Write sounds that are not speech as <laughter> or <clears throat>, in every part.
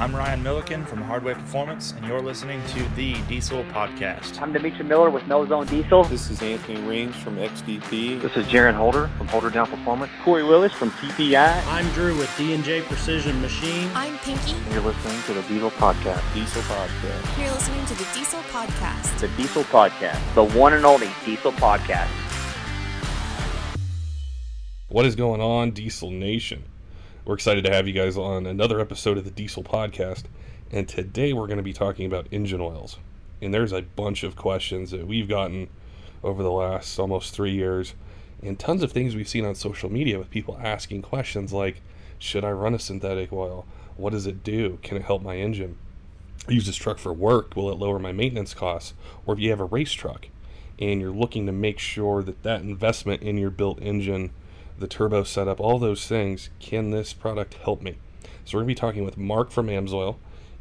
I'm Ryan Milliken from Hardway Performance, and you're listening to the Diesel Podcast. I'm Demetri Miller with No Zone Diesel. This is Anthony Range from XDP. This is Jaron Holder from Holder Down Performance. Corey Willis from TPI. I'm Drew with D&J Precision Machine. I'm Pinky. And you're listening to the Diesel Podcast. Diesel Podcast. You're listening to the Diesel Podcast. The Diesel Podcast. The one and only Diesel Podcast. What is going on, Diesel Nation? We're excited to have you guys on another episode of the Diesel Podcast. And today we're going to be talking about engine oils. And there's a bunch of questions that we've gotten over the last almost three years, and tons of things we've seen on social media with people asking questions like Should I run a synthetic oil? What does it do? Can it help my engine? I use this truck for work. Will it lower my maintenance costs? Or if you have a race truck and you're looking to make sure that that investment in your built engine the turbo setup, all those things. Can this product help me? So we're going to be talking with Mark from Amsoil,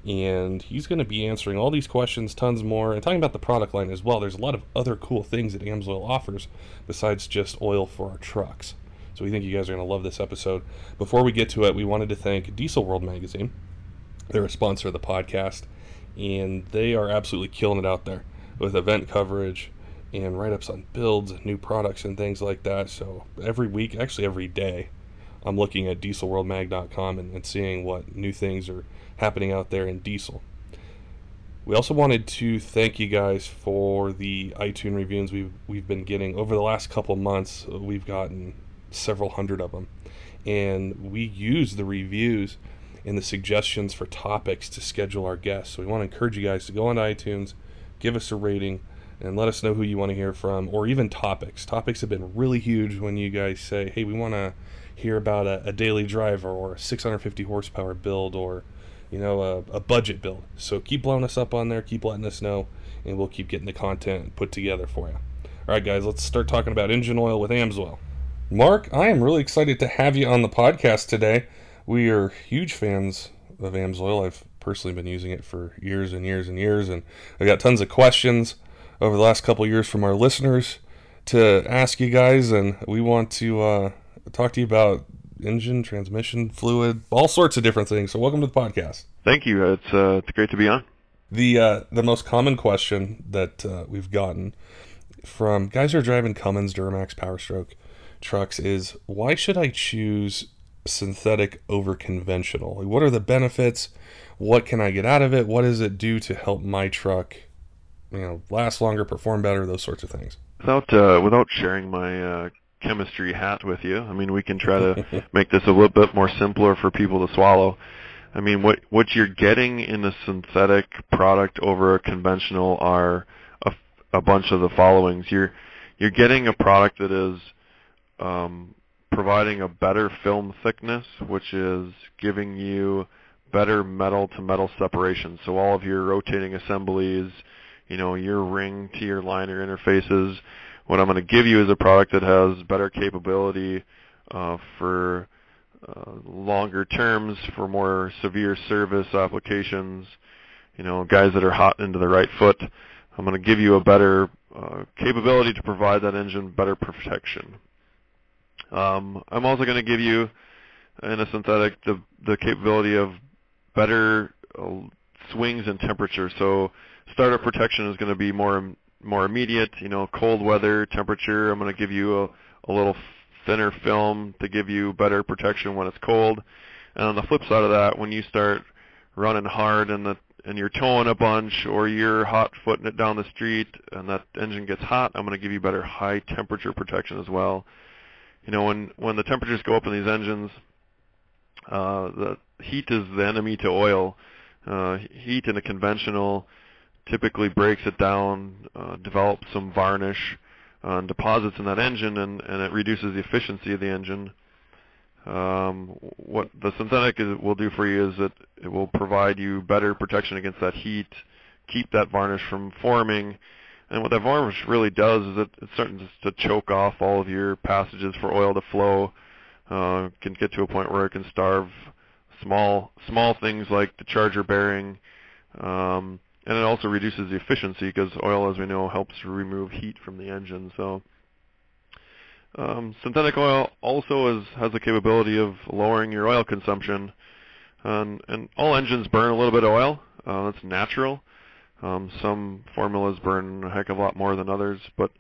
and he's going to be answering all these questions, tons more, and talking about the product line as well. There's a lot of other cool things that Amsoil offers besides just oil for our trucks. So we think you guys are going to love this episode. Before we get to it, we wanted to thank Diesel World Magazine. They're a sponsor of the podcast, and they are absolutely killing it out there with event coverage, and write ups on builds, new products, and things like that. So every week, actually every day, I'm looking at dieselworldmag.com and, and seeing what new things are happening out there in diesel. We also wanted to thank you guys for the iTunes reviews we've we've been getting over the last couple months. We've gotten several hundred of them, and we use the reviews and the suggestions for topics to schedule our guests. So we want to encourage you guys to go on iTunes, give us a rating, and let us know who you want to hear from, or even topics. Topics have been really huge when you guys say, hey, we want to hear about a, a, daily driver or a 650 horsepower build or, you know, a, a, budget build. So keep blowing us up on there, keep letting us know, and we'll keep getting the content put together for you. All right, guys, let's start talking about engine oil with Amsoil. Mark, I am really excited to have you on the podcast today. We are huge fans of Amsoil. I've personally been using it for years and years and years, and I got tons of questions over the last couple years from our listeners to ask you guys, and we want to uh, talk to you about engine, transmission, fluid, all sorts of different things. So, welcome to the podcast. Thank you. It's uh, it's great to be on. The uh, the most common question that uh, we've gotten from guys who are driving Cummins Duramax Powerstroke trucks is why should I choose synthetic over conventional? What are the benefits? What can I get out of it? What does it do to help my truck you know last longer, perform better, those sorts of things. Without uh, without sharing my uh, chemistry hat with you, I mean we can try to <laughs> make this a little bit more simpler for people to swallow. I mean what what you're getting in a synthetic product over a conventional are a, a bunch of the followings. You're you're getting a product that is um, providing a better film thickness, which is giving you better metal to metal separation. So all of your rotating assemblies, you know, your ring to your liner interfaces. What I'm going to give you is a product that has better capability uh, for uh, longer terms, for more severe service applications. You know, guys that are hot into the right foot. I'm going to give you a better uh, capability to provide that engine better protection. Um, I'm also going to give you in a synthetic the the capability of better uh, swings in temperature. So startup protection is going to be more more immediate. You know, cold weather, temperature. I'm going to give you a, a little thinner film to give you better protection when it's cold. And on the flip side of that, when you start running hard and the and you're towing a bunch or you're hot footing it down the street and that engine gets hot, I'm going to give you better high temperature protection as well. You know, when when the temperatures go up in these engines, uh, the heat is the enemy to oil. Uh, heat in a conventional typically breaks it down, uh, develops some varnish, uh, deposits in that engine, and, and it reduces the efficiency of the engine. Um, what the synthetic is, will do for you is that it will provide you better protection against that heat, keep that varnish from forming, and what that varnish really does is it, it's starting to choke off all of your passages for oil to flow. Uh, can get to a point where it can starve small small things like the charger bearing. Um, and it also reduces the efficiency because oil, as we know, helps remove heat from the engine. So um, synthetic oil also is, has the capability of lowering your oil consumption. and, and all engines burn a little bit of oil. Uh, that's natural. Um, some formulas burn a heck of a lot more than others, but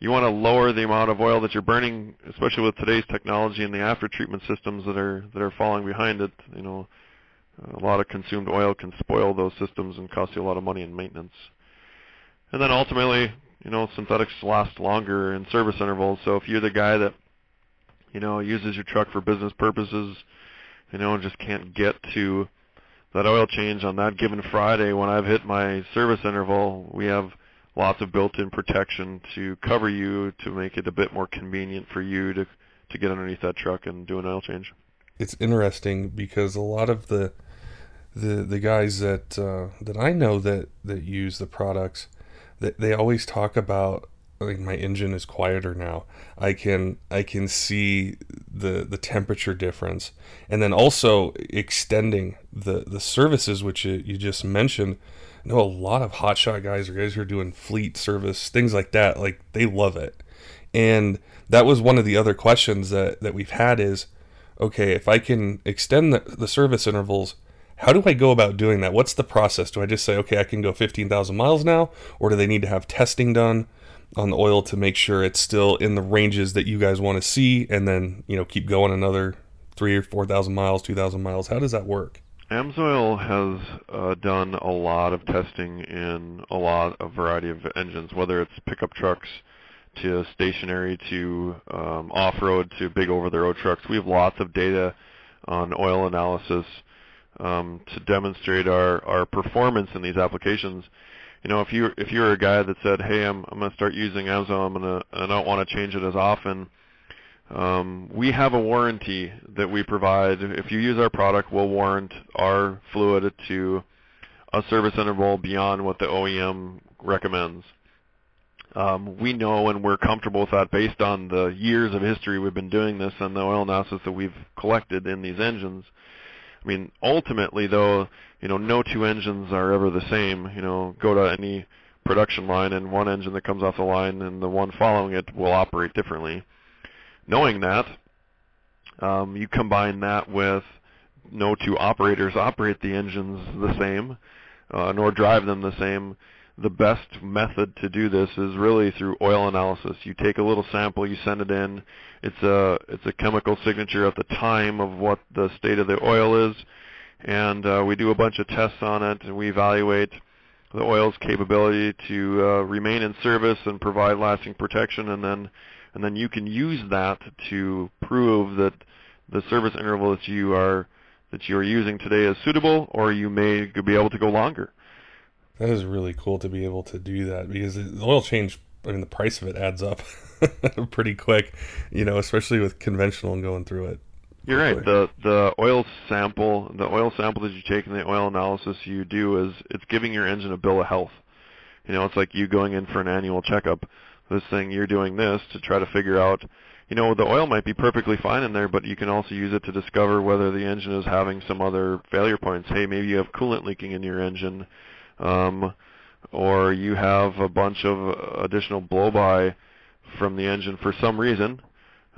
you want to lower the amount of oil that you're burning, especially with today's technology and the after treatment systems that are that are falling behind it. You know, a lot of consumed oil can spoil those systems and cost you a lot of money in maintenance. And then ultimately, you know, synthetics last longer in service intervals. So if you're the guy that, you know, uses your truck for business purposes, you know, and just can't get to that oil change on that given Friday when I've hit my service interval, we have lots of built-in protection to cover you to make it a bit more convenient for you to to get underneath that truck and do an oil change. It's interesting because a lot of the the the guys that uh, that I know that that use the products that they always talk about like my engine is quieter now. I can I can see the the temperature difference, and then also extending the the services which you, you just mentioned. I know a lot of hotshot guys or guys who are doing fleet service things like that. Like they love it, and that was one of the other questions that that we've had is, okay, if I can extend the, the service intervals how do I go about doing that? What's the process? Do I just say, okay, I can go 15,000 miles now? Or do they need to have testing done on the oil to make sure it's still in the ranges that you guys want to see and then, you know, keep going another three or 4,000 miles, 2,000 miles? How does that work? AMSOIL has uh, done a lot of testing in a lot of variety of engines, whether it's pickup trucks to stationary to um, off-road to big over-the-road trucks. We have lots of data on oil analysis um, to demonstrate our, our performance in these applications. You know, if you if you're a guy that said, "Hey, I'm I'm going to start using Amsoil, I'm gonna I don't want to change it as often," um, we have a warranty that we provide. If you use our product, we'll warrant our fluid to a service interval beyond what the OEM recommends. Um, we know and we're comfortable with that based on the years of history we've been doing this and the oil analysis that we've collected in these engines. I mean, ultimately, though, you know, no two engines are ever the same. You know, go to any production line, and one engine that comes off the line and the one following it will operate differently. Knowing that, um, you combine that with no two operators operate the engines the same, uh, nor drive them the same the best method to do this is really through oil analysis. You take a little sample, you send it in. It's a it's a chemical signature at the time of what the state of the oil is, and uh, we do a bunch of tests on it, and we evaluate the oil's capability to uh, remain in service and provide lasting protection, and then and then you can use that to prove that the service interval that you are that you are using today is suitable, or you may be able to go longer. That is really cool to be able to do that because the oil change, I mean, the price of it adds up <laughs> pretty quick, you know, especially with conventional and going through it. You're right. The the oil sample, the oil sample that you take and the oil analysis you do is it's giving your engine a bill of health. You know, it's like you going in for an annual checkup. This thing you're doing this to try to figure out, you know, the oil might be perfectly fine in there, but you can also use it to discover whether the engine is having some other failure points. Hey, maybe you have coolant leaking in your engine um, or you have a bunch of additional blow-by from the engine for some reason,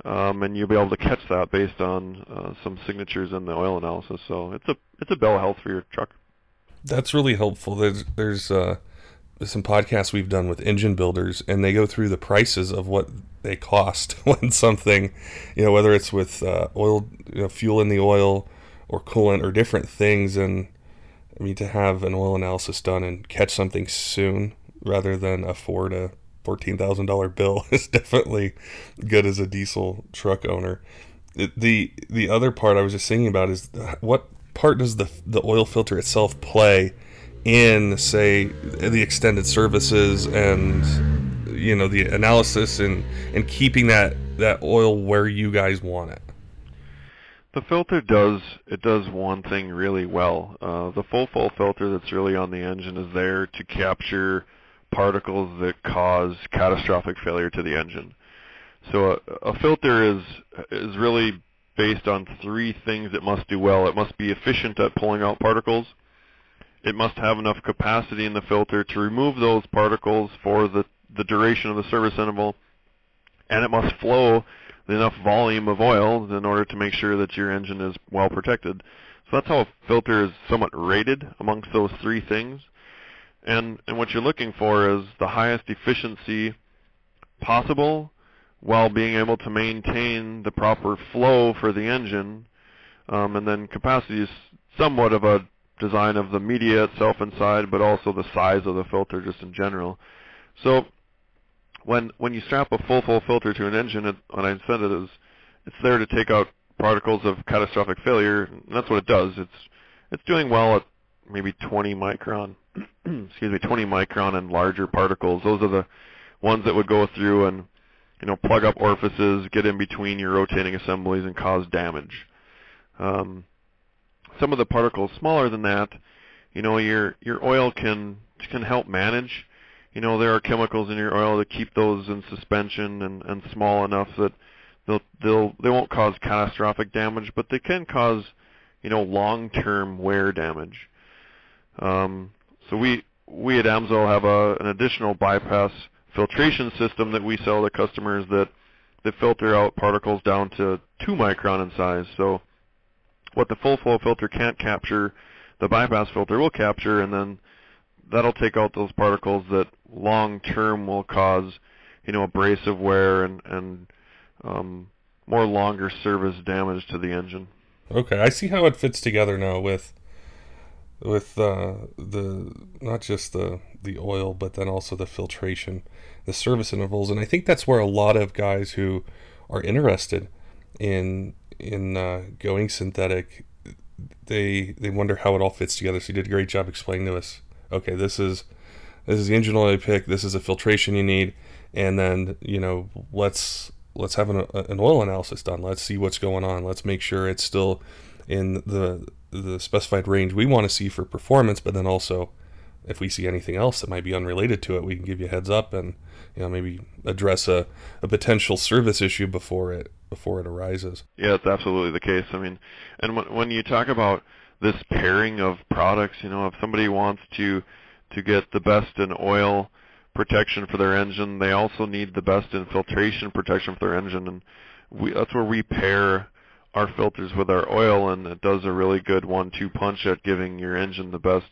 um, and you'll be able to catch that based on uh, some signatures in the oil analysis. So it's a it's a bill of health for your truck. That's really helpful. There's there's uh, some podcasts we've done with engine builders, and they go through the prices of what they cost <laughs> when something, you know, whether it's with uh, oil, you know, fuel in the oil, or coolant, or different things, and I mean, to have an oil analysis done and catch something soon rather than afford a fourteen thousand dollar bill <laughs> is definitely good as a diesel truck owner. The the other part I was just thinking about is uh, what part does the the oil filter itself play in say the extended services and you know the analysis and and keeping that that oil where you guys want it the filter does it does one thing really well. Uh, the full full filter that's really on the engine is there to capture particles that cause catastrophic failure to the engine. So a, a filter is is really based on three things it must do well. It must be efficient at pulling out particles. It must have enough capacity in the filter to remove those particles for the, the duration of the service interval. And it must flow enough volume of oil in order to make sure that your engine is well protected. So that's how a filter is somewhat rated amongst those three things. And and what you're looking for is the highest efficiency possible while being able to maintain the proper flow for the engine. Um, and then capacity is somewhat of a design of the media itself inside, but also the size of the filter just in general. So when when you strap a full full filter to an engine, it, what I said it is it's there to take out particles of catastrophic failure, and that's what it does. It's it's doing well at maybe 20 micron, <clears throat> excuse me, 20 micron and larger particles. Those are the ones that would go through and you know plug up orifices, get in between your rotating assemblies, and cause damage. Um, some of the particles smaller than that, you know, your your oil can can help manage. You know, there are chemicals in your oil that keep those in suspension and, and small enough that they'll they'll they won't cause catastrophic damage, but they can cause you know long-term wear damage. Um, so we we at Amsoil have a, an additional bypass filtration system that we sell to customers that that filter out particles down to two micron in size. So what the full flow filter can't capture, the bypass filter will capture, and then that'll take out those particles that long term will cause, you know, abrasive wear and and um, more longer service damage to the engine. Okay, I see how it fits together now with with uh, the not just the the oil, but then also the filtration, the service intervals, and I think that's where a lot of guys who are interested in in uh, going synthetic, they they wonder how it all fits together. So you did a great job explaining to us. Okay, this is this is the engine oil you pick. This is a filtration you need, and then you know let's let's have an, an oil analysis done. Let's see what's going on. Let's make sure it's still in the the specified range we want to see for performance, but then also if we see anything else that might be unrelated to it, we can give you a heads up and you know maybe address a, a potential service issue before it before it arises. Yeah, that's absolutely the case. I mean, and when when you talk about this pairing of products, you know, if somebody wants to to get the best in oil protection for their engine, they also need the best in filtration protection for their engine, and we, that's where we pair our filters with our oil, and it does a really good one-two punch at giving your engine the best,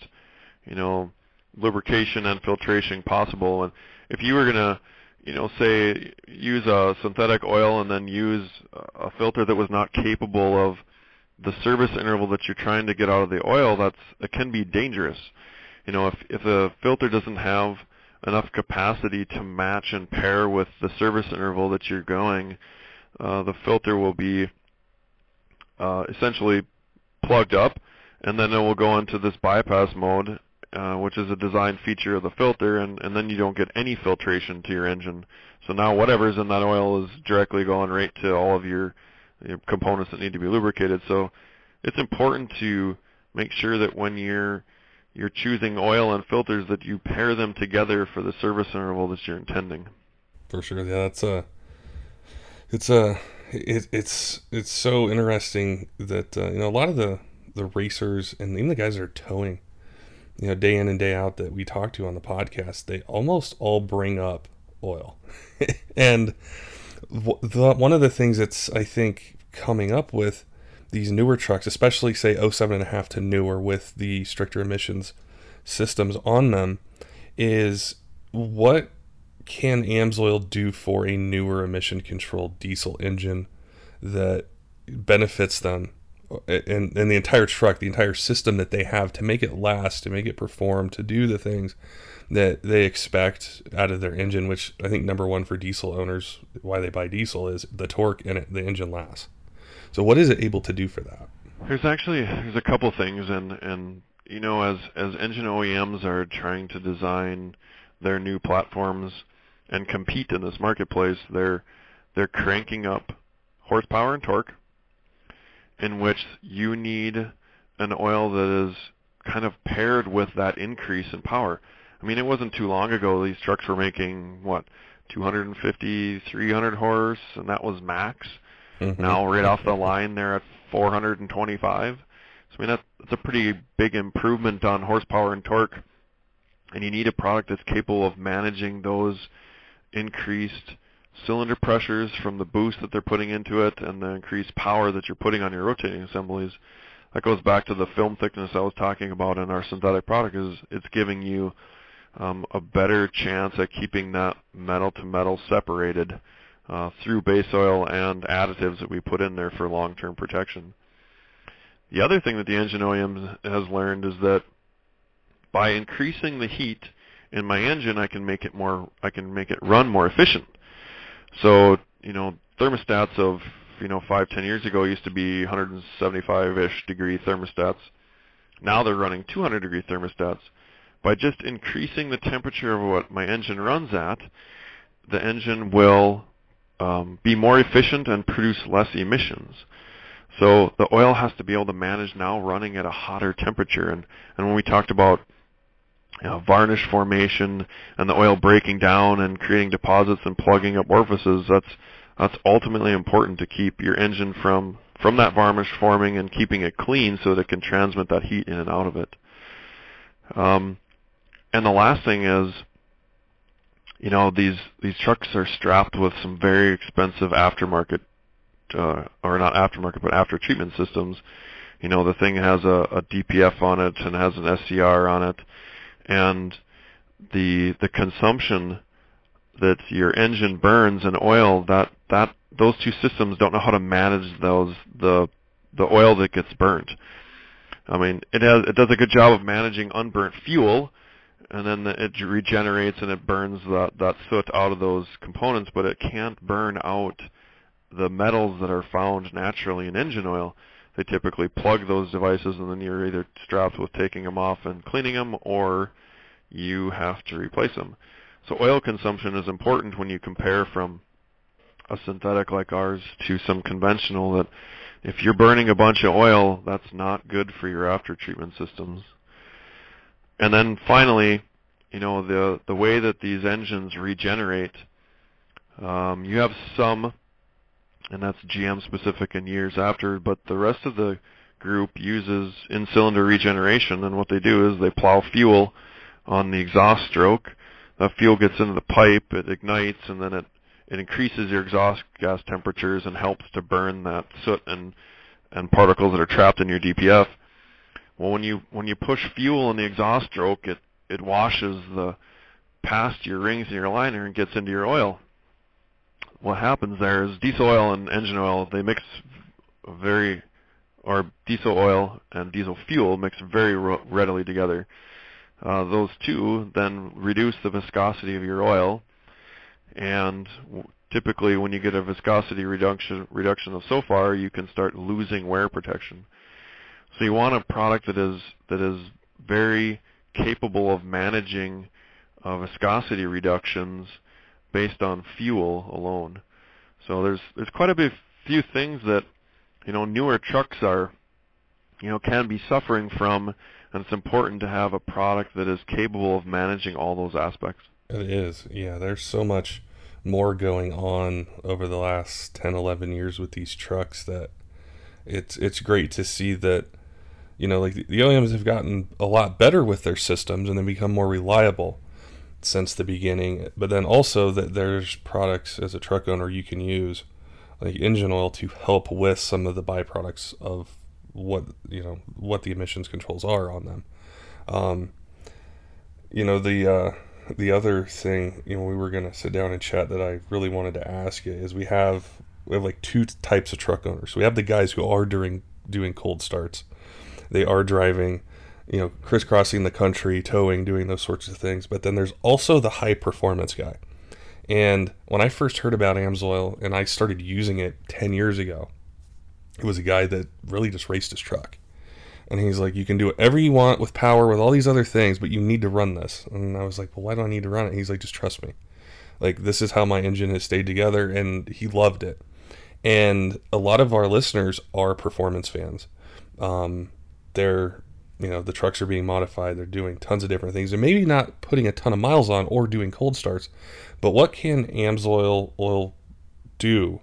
you know, lubrication and filtration possible. And if you were gonna, you know, say use a synthetic oil and then use a filter that was not capable of the service interval that you're trying to get out of the oil, that's it can be dangerous. You know, if if a filter doesn't have enough capacity to match and pair with the service interval that you're going, uh, the filter will be uh, essentially plugged up, and then it will go into this bypass mode, uh, which is a design feature of the filter, and, and then you don't get any filtration to your engine. So now whatever's in that oil is directly going right to all of your, your components that need to be lubricated. So it's important to make sure that when you're you're choosing oil and filters that you pair them together for the service interval that you're intending. For sure, yeah, that's a it's a it, it's it's so interesting that uh, you know a lot of the the racers and even the guys that are towing, you know, day in and day out that we talk to on the podcast, they almost all bring up oil, <laughs> and the, one of the things that's I think coming up with these newer trucks, especially say 07.5 to newer with the stricter emissions systems on them, is what can AMSOIL do for a newer emission controlled diesel engine that benefits them and, and the entire truck, the entire system that they have to make it last, to make it perform, to do the things that they expect out of their engine, which I think number one for diesel owners, why they buy diesel is the torque and the engine lasts. So what is it able to do for that? There's actually there's a couple things and and you know as as engine OEMs are trying to design their new platforms and compete in this marketplace, they're they're cranking up horsepower and torque, in which you need an oil that is kind of paired with that increase in power. I mean, it wasn't too long ago these trucks were making what 250, 300 horse, and that was max. Mm-hmm. Now, right off the line, they're at 425. So I mean, that's, that's a pretty big improvement on horsepower and torque. And you need a product that's capable of managing those increased cylinder pressures from the boost that they're putting into it and the increased power that you're putting on your rotating assemblies. that goes back to the film thickness I was talking about in our synthetic product. Is it's giving you um, a better chance at keeping that metal to metal separated uh, through base oil and additives that we put in there for long-term protection. The other thing that the engine OEM has learned is that by increasing the heat in my engine, I can make it more, I can make it run more efficient. So, you know, thermostats of, you know, five, ten years ago used to be 175-ish degree thermostats. Now they're running 200 degree thermostats. By just increasing the temperature of what my engine runs at, the engine will um, be more efficient and produce less emissions. So the oil has to be able to manage now running at a hotter temperature. And, and when we talked about varnish formation and the oil breaking down and creating deposits and plugging up orifices, that's that's ultimately important to keep your engine from from that varnish forming and keeping it clean so that it can transmit that heat in and out of it. Um, and the last thing is, you know, these these trucks are strapped with some very expensive aftermarket, uh, or not aftermarket, but after treatment systems. You know, the thing has a, a DPF on it and has an SCR on it, and the the consumption that your engine burns in oil that that those two systems don't know how to manage those the the oil that gets burnt. I mean, it has it does a good job of managing unburnt fuel, and then it regenerates and it burns that that soot out of those components, but it can't burn out the metals that are found naturally in engine oil. They typically plug those devices, and then you're either strapped with taking them off and cleaning them, or you have to replace them. So oil consumption is important when you compare from a synthetic like ours to some conventional that if you're burning a bunch of oil, that's not good for your after treatment systems. And then finally, you know, the the way that these engines regenerate, um, you have some, and that's GM specific in years after, but the rest of the group uses in-cylinder regeneration, and what they do is they plow fuel on the exhaust stroke. The fuel gets into the pipe, it ignites, and then it it increases your exhaust gas temperatures and helps to burn that soot and and particles that are trapped in your DPF. Well, when you when you push fuel in the exhaust stroke, it it washes the past your rings in your liner and gets into your oil. What happens there is diesel oil and engine oil they mix very, or diesel oil and diesel fuel mix very readily together. Uh, those two then reduce the viscosity of your oil, and typically when you get a viscosity reduction reduction of so far, you can start losing wear protection. So you want a product that is that is very capable of managing uh, viscosity reductions based on fuel alone. So there's there's quite a bit few things that you know newer trucks are you know can be suffering from and it's important to have a product that is capable of managing all those aspects. It is. Yeah, there's so much more going on over the last 10 11 years with these trucks that it's it's great to see that you know like the, OEMs have gotten a lot better with their systems and they become more reliable since the beginning but then also that there's products as a truck owner you can use like engine oil to help with some of the byproducts of what you know what the emissions controls are on them. Um, you know the uh, the other thing you know we were gonna sit down and chat that I really wanted to ask you is we have we have like two types of truck owners. We have the guys who are doing doing cold starts. They are driving, you know, crisscrossing the country, towing, doing those sorts of things. But then there's also the high performance guy. And when I first heard about AMSOIL and I started using it 10 years ago, it was a guy that really just raced his truck. And he's like, you can do whatever you want with power, with all these other things, but you need to run this. And I was like, well, why do I need to run it? he's like, just trust me. Like, this is how my engine has stayed together. And he loved it. And a lot of our listeners are performance fans. Um, they're, you know, the trucks are being modified. They're doing tons of different things. And maybe not putting a ton of miles on or doing cold starts. But what can AMSOIL oil do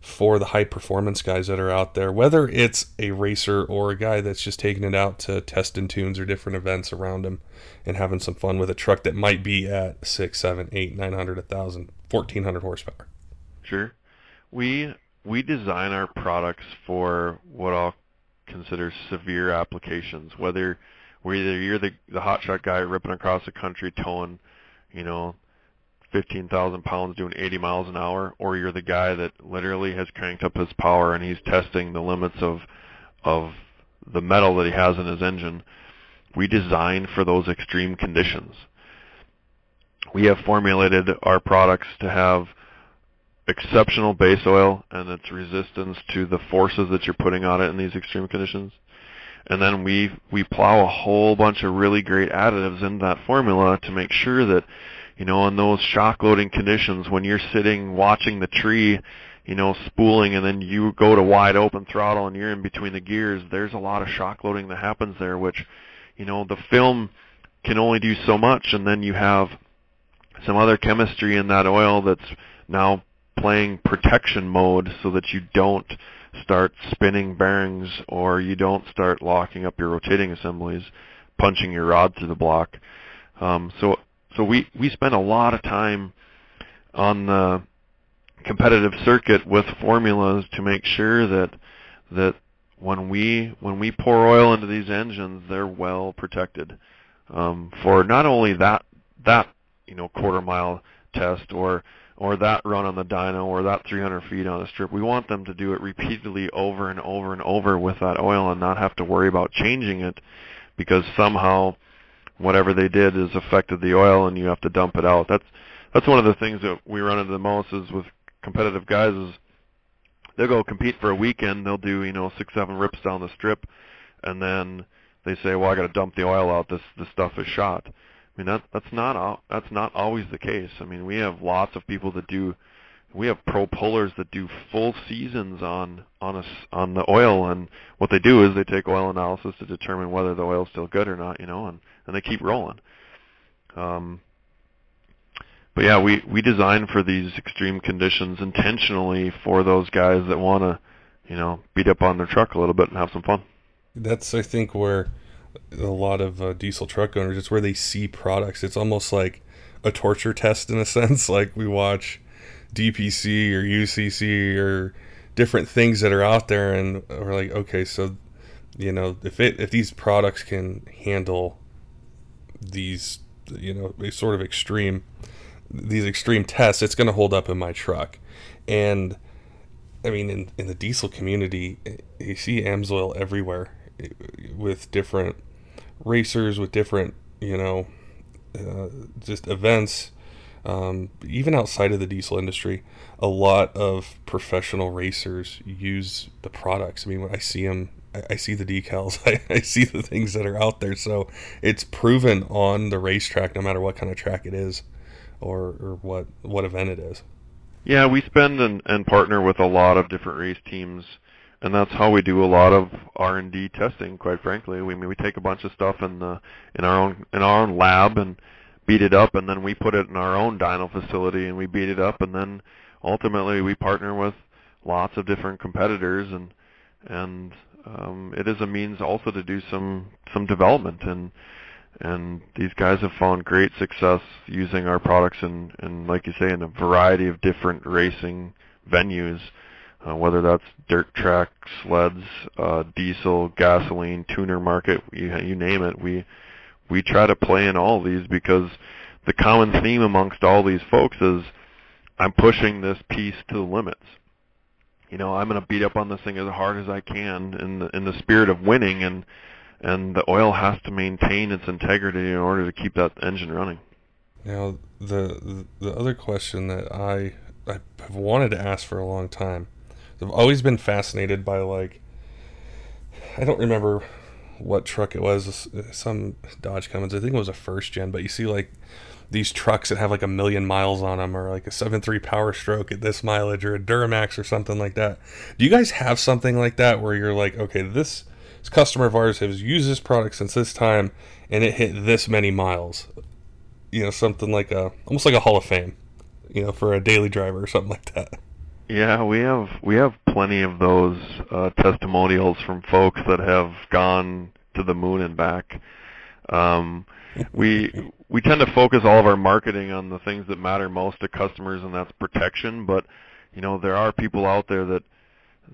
for the high performance guys that are out there, whether it's a racer or a guy that's just taking it out to test and tunes or different events around him and having some fun with a truck that might be at six, seven, eight, nine hundred, a thousand, fourteen hundred horsepower. Sure. We we design our products for what I'll consider severe applications. Whether whether you're the the hotshot guy ripping across the country towing, you know, 15,000 pounds doing 80 miles an hour, or you're the guy that literally has cranked up his power and he's testing the limits of of the metal that he has in his engine. We design for those extreme conditions. We have formulated our products to have exceptional base oil and its resistance to the forces that you're putting on it in these extreme conditions. And then we we plow a whole bunch of really great additives in that formula to make sure that you know in those shock loading conditions when you're sitting watching the tree you know spooling and then you go to wide open throttle and you're in between the gears there's a lot of shock loading that happens there which you know the film can only do so much and then you have some other chemistry in that oil that's now playing protection mode so that you don't start spinning bearings or you don't start locking up your rotating assemblies, punching your rod through the block. Um, so so we we spend a lot of time on the competitive circuit with formulas to make sure that that when we when we pour oil into these engines, they're well protected um, for not only that that you know quarter mile test or or that run on the dyno or that 300 feet on the strip. We want them to do it repeatedly over and over and over with that oil and not have to worry about changing it because somehow whatever they did has affected the oil and you have to dump it out. That's that's one of the things that we run into the most is with competitive guys is they'll go compete for a weekend, they'll do, you know, six, seven rips down the strip and then they say, Well I gotta dump the oil out, this this stuff is shot. I mean that that's not that's not always the case. I mean we have lots of people that do we have pro pullers that do full seasons on on a, on the oil and what they do is they take oil analysis to determine whether the oil's still good or not, you know, and and they keep rolling. Um but yeah, we we design for these extreme conditions intentionally for those guys that want to, you know, beat up on their truck a little bit and have some fun. That's I think where a lot of uh, diesel truck owners it's where they see products. It's almost like a torture test in a <laughs> sense. Like we watch dpc or ucc or different things that are out there and we're like okay so you know if it if these products can handle these you know sort of extreme these extreme tests it's going to hold up in my truck. And i mean in, in the diesel community you see amsoil everywhere with different racers with different, you know, uh, just events. Um, even outside of the diesel industry, a lot of professional racers use the products. I mean, when I see them, I, I see the decals, <laughs> I, I, see the things that are out there. So it's proven on the racetrack, no matter what kind of track it is, or or what what event it is. Yeah, we spend and, and partner with a lot of different race teams and that's how we do a lot of R and D testing. Quite frankly, we I mean we take a bunch of stuff in the in our own in our own lab and beat it up, and then we put it in our own dyno facility and we beat it up, and then ultimately we partner with lots of different competitors, and and um, it is a means also to do some some development and and these guys have found great success using our products in, in like you say in a variety of different racing venues uh, whether that's dirt track, sleds, uh, diesel, gasoline, tuner market, you, you name it. We we try to play in all these because the common theme amongst all these folks is I'm pushing this piece to the limits. You know, I'm going to beat up on this thing as hard as I can in the in the spirit of winning, and and the oil has to maintain its integrity in order to keep that engine running. Now, the the other question that I I have wanted to ask for a long time I've always been fascinated by like I don't remember what truck it was, some Dodge Cummins. I think it was a first gen, but you see like these trucks that have like a million miles on them or like a 7.3 power stroke at this mileage or a Duramax or something like that. Do you guys have something like that where you're like, okay, this, this customer of ours has used this product since this time and it hit this many miles? You know, something like a, almost like a Hall of Fame, you know, for a daily driver or something like that. Yeah, we have we have plenty of those uh, testimonials from folks that have gone to the moon and back. Um, <laughs> we we tend to focus all of our marketing on the things that matter most to customers, and that's protection. But you know, there are people out there that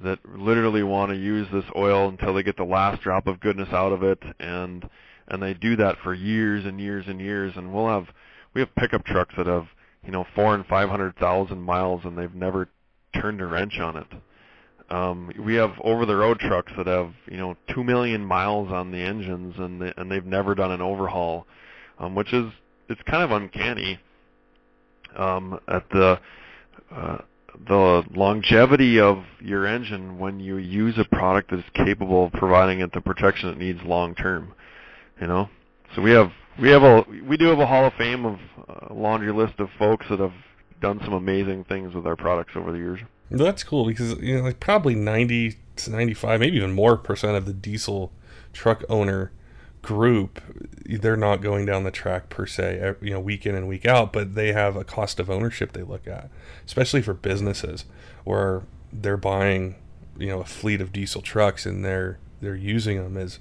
that literally want to use this oil until they get the last drop of goodness out of it and and they do that for years and years and years and we'll have we have pickup trucks that have you know four and five hundred thousand miles and they've never turned a wrench on it um we have over the road trucks that have you know two million miles on the engines and they, and they've never done an overhaul um which is it's kind of uncanny um at the uh the longevity of your engine when you use a product that is capable of providing it the protection it needs long term. You know, so we have we have a we do have a hall of fame of a laundry list of folks that have done some amazing things with our products over the years. That's cool because you know, like probably ninety to ninety-five, maybe even more percent of the diesel truck owner group, they're not going down the track per se, you know, week in and week out, but they have a cost of ownership they look at, especially for businesses where they're buying, you know, a fleet of diesel trucks and they're they're using them as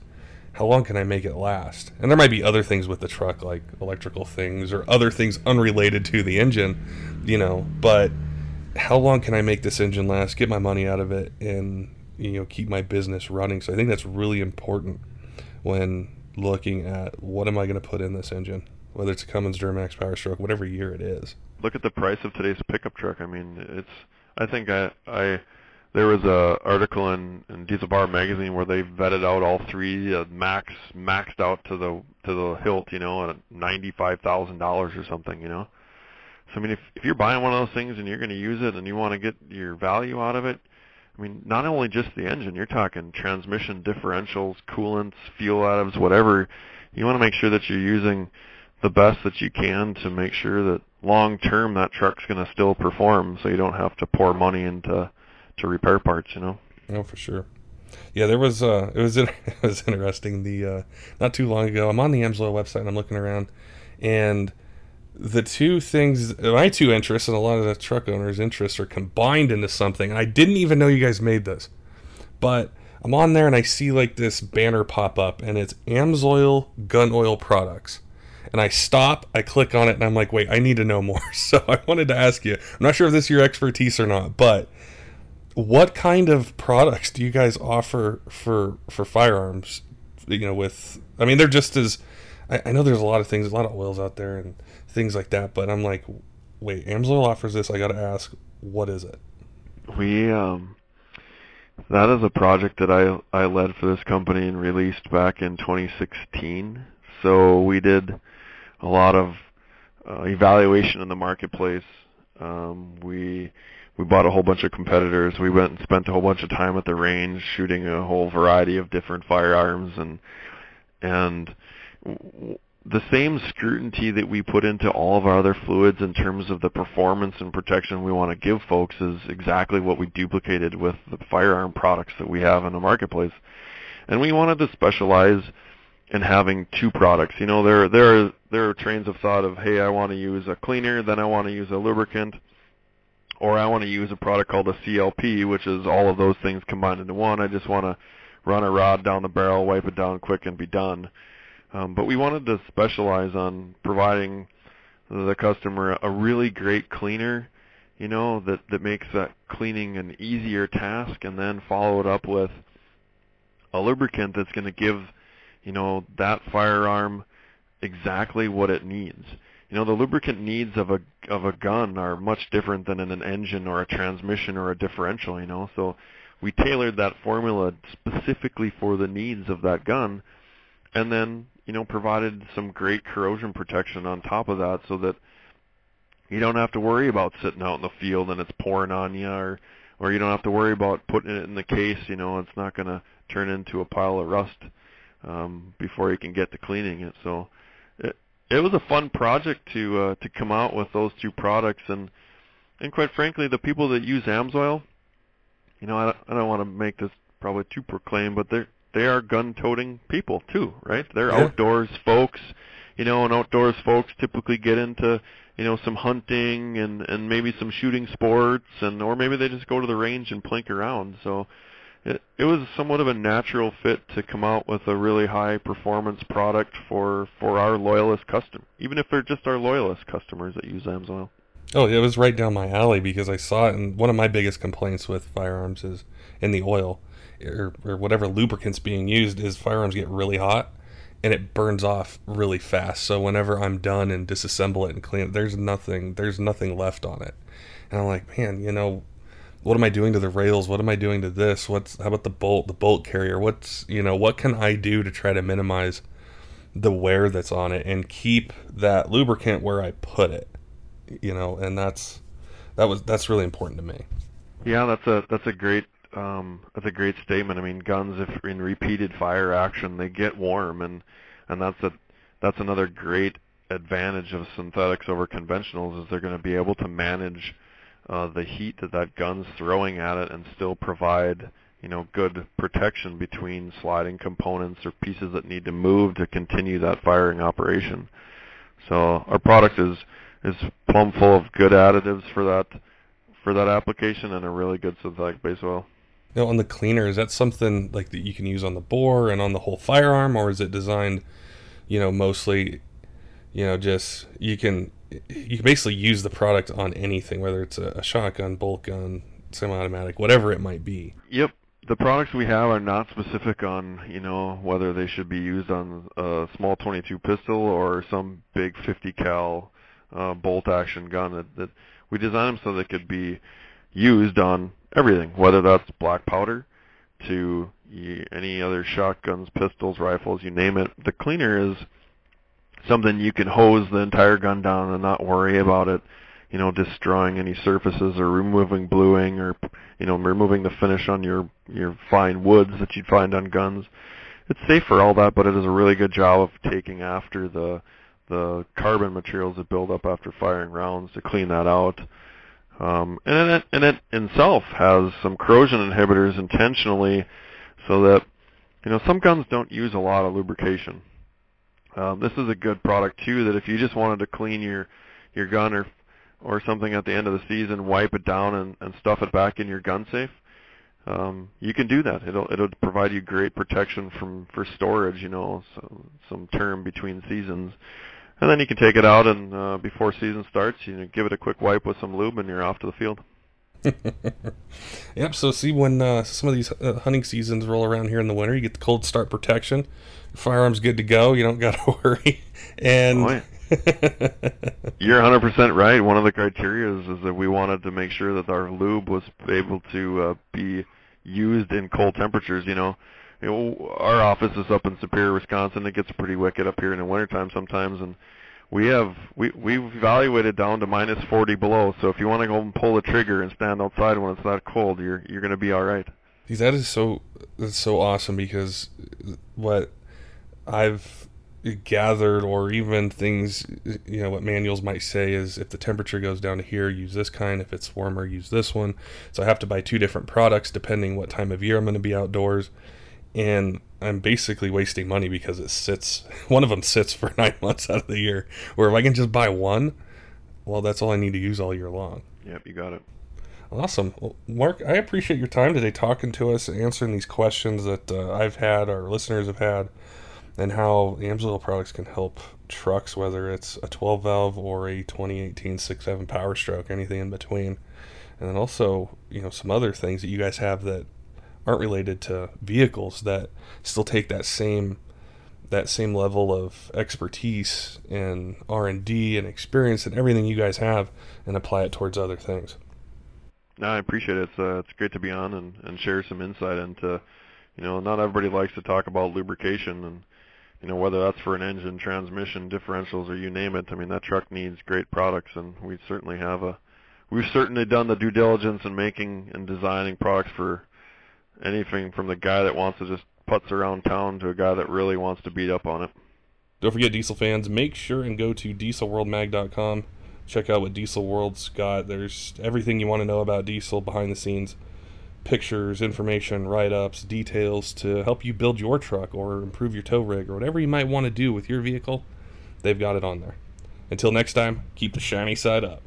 how long can I make it last? And there might be other things with the truck like electrical things or other things unrelated to the engine, you know, but how long can I make this engine last, get my money out of it and you know, keep my business running. So I think that's really important when looking at what am I going to put in this engine, whether it's a Cummins Duramax Power Stroke, whatever year it is. Look at the price of today's pickup truck. I mean, it's. I think I I there was a article in, in Diesel Power magazine where they vetted out all three uh, max maxed out to the to the hilt, you know, at ninety five thousand dollars or something, you know. So I mean, if if you're buying one of those things and you're going to use it and you want to get your value out of it, I mean, not only just the engine, you're talking transmission, differentials, coolants, fuel additives, whatever. You want to make sure that you're using the best that you can to make sure that long term that truck's going to still perform so you don't have to pour money into to repair parts, you know. Oh, for sure. Yeah, there was uh it was <laughs> it was interesting the uh not too long ago. I'm on the Amsoil website and I'm looking around and the two things my two interests and a lot of the truck owners interests are combined into something and i didn't even know you guys made this but i'm on there and i see like this banner pop up and it's amsoil gun oil products and i stop i click on it and i'm like wait i need to know more <laughs> so i wanted to ask you i'm not sure if this is your expertise or not but what kind of products do you guys offer for for firearms you know with i mean they're just as I, I know there's a lot of things a lot of oils out there and things like that. But I'm like, wait, Amsoil offers this. I got to ask, what is it? We um, that is a project that I I led for this company and released back in 2016. So we did a lot of uh, evaluation in the marketplace. Um, we we bought a whole bunch of competitors. We went and spent a whole bunch of time at the range shooting a whole variety of different firearms and and the same scrutiny that we put into all of our other fluids in terms of the performance and protection we want to give folks is exactly what we duplicated with the firearm products that we have in the marketplace. And we wanted to specialize in having two products. You know, there there are there are trains of thought of, hey, I want to use a cleaner, then I want to use a lubricant, or I want to use a product called a CLP, which is all of those things combined into one. I just want to run a rod down the barrel, wipe it down quick, and be done. Um, but we wanted to specialize on providing the customer a really great cleaner, you know, that, that makes that cleaning an easier task and then follow it up with a lubricant that's going to give, you know, that firearm exactly what it needs. You know, the lubricant needs of a of a gun are much different than in an engine or a transmission or a differential, you know. So we tailored that formula specifically for the needs of that gun and then you know, provided some great corrosion protection on top of that so that you don't have to worry about sitting out in the field and it's pouring on you or or you don't have to worry about putting it in the case, you know, it's not going to turn into a pile of rust um before you can get to cleaning it. So it was a fun project to uh to come out with those two products and and quite frankly, the people that use Amsoil, you know, I, don't, I don't want to make this probably too proclaim, but they're they are gun-toting people too, right? They're Yeah. outdoors folks, you know, and outdoors folks typically get into, you know, some hunting and and maybe some shooting sports, and or maybe they just go to the range and plink around. So it it was somewhat of a natural fit to come out with a really high performance product for for our loyalist custom, even if they're just our loyalist customers that use Amsoil. Oh, it was right down my alley because I saw it. And one of my biggest complaints with firearms is in the oil or, or whatever lubricants being used is firearms get really hot and it burns off really fast. So whenever I'm done and disassemble it and clean it, there's nothing there's nothing left on it. And I'm like, man, you know, what am I doing to the rails? What am I doing to this? What's how about the bolt, the bolt carrier? What's you know, what can I do to try to minimize the wear that's on it and keep that lubricant where I put it? You know, and that's that was that's really important to me. Yeah, that's a that's a great um, that's a great statement. I mean, guns if in repeated fire action they get warm, and and that's a that's another great advantage of synthetics over conventionals is they're going to be able to manage uh, the heat that that gun's throwing at it and still provide you know good protection between sliding components or pieces that need to move to continue that firing operation. So our product is is plumb full of good additives for that for that application and a really good synthetic base oil. Now, on the cleaner, is that something like that you can use on the bore and on the whole firearm, or is it designed, you know, mostly, you know, just you can you can basically use the product on anything, whether it's a, a shotgun, bolt gun, semi-automatic, whatever it might be. Yep. The products we have are not specific on, you know, whether they should be used on a small 22 pistol or some big 50 cal uh, bolt action gun. That, that we design them so they could be used on everything, whether that's black powder to any other shotguns, pistols, rifles, you name it. The cleaner is something you can hose the entire gun down and not worry about it, you know, destroying any surfaces or removing bluing or you know, removing the finish on your your fine woods that you'd find on guns. It's safe for all that, but it does a really good job of taking after the the carbon materials that build up after firing rounds to clean that out. Um, and it, and it itself has some corrosion inhibitors intentionally, so that you know some guns don't use a lot of lubrication. Um, this is a good product too. That if you just wanted to clean your your gun or or something at the end of the season, wipe it down and, and stuff it back in your gun safe, um, you can do that. It'll it'll provide you great protection from for storage. You know, so, some term between seasons and then you can take it out and uh, before season starts, you know, give it a quick wipe with some lube, and you're off to the field. <laughs> yep. So see when uh, some of these uh, hunting seasons roll around here in the winter, you get the cold start protection. Firearms good to go. You don't got to <laughs> worry. And oh, yeah. <laughs> you're 100% right. One of the criteria is, is that we wanted to make sure that our lube was able to uh, be used in cold temperatures. You know, you know, our office is up in Superior, Wisconsin. It gets pretty wicked up here in the wintertime sometimes, and we have we we've evaluated down to minus 40 below. So if you want to go and pull the trigger and stand outside when it's that cold, you're you're going to be all right. That is so that's so awesome because what I've gathered or even things you know what manuals might say is if the temperature goes down to here use this kind if it's warmer use this one so i have to buy two different products depending what time of year i'm going to be outdoors and I'm basically wasting money because it sits. <laughs> One of them sits for <laughs> nine months out of the year. Where if I can just buy one, well, that's all I need to use all year long. Yep, you got it. Awesome, well, Mark. I appreciate your time today, talking to us, answering these questions that uh, I've had, our listeners have had, and how Amsoil products can help trucks, whether it's a 12 valve or a 2018 6.7 Power Stroke, anything in between, and then also you know some other things that you guys have that aren't related to vehicles that still take that same that same level of expertise and R&D and experience and everything you guys have and apply it towards other things. No, I appreciate it. It's uh, it's great to be on and, and share some insight into, you know, not everybody likes to talk about lubrication and, you know, whether that's for an engine, transmission, differentials, or you name it. I mean, that truck needs great products, and we certainly have a, we've certainly done the due diligence in making and designing products for anything from the guy that wants to just putz around town to a guy that really wants to beat up on it. Don't forget, diesel fans, make sure and go to dieselworldmag.com. Check out what Diesel World's got. There's everything you want to know about diesel behind the scenes pictures, information, write ups, details to help you build your truck or improve your tow rig or whatever you might want to do with your vehicle. They've got it on there. Until next time, keep the shiny side up.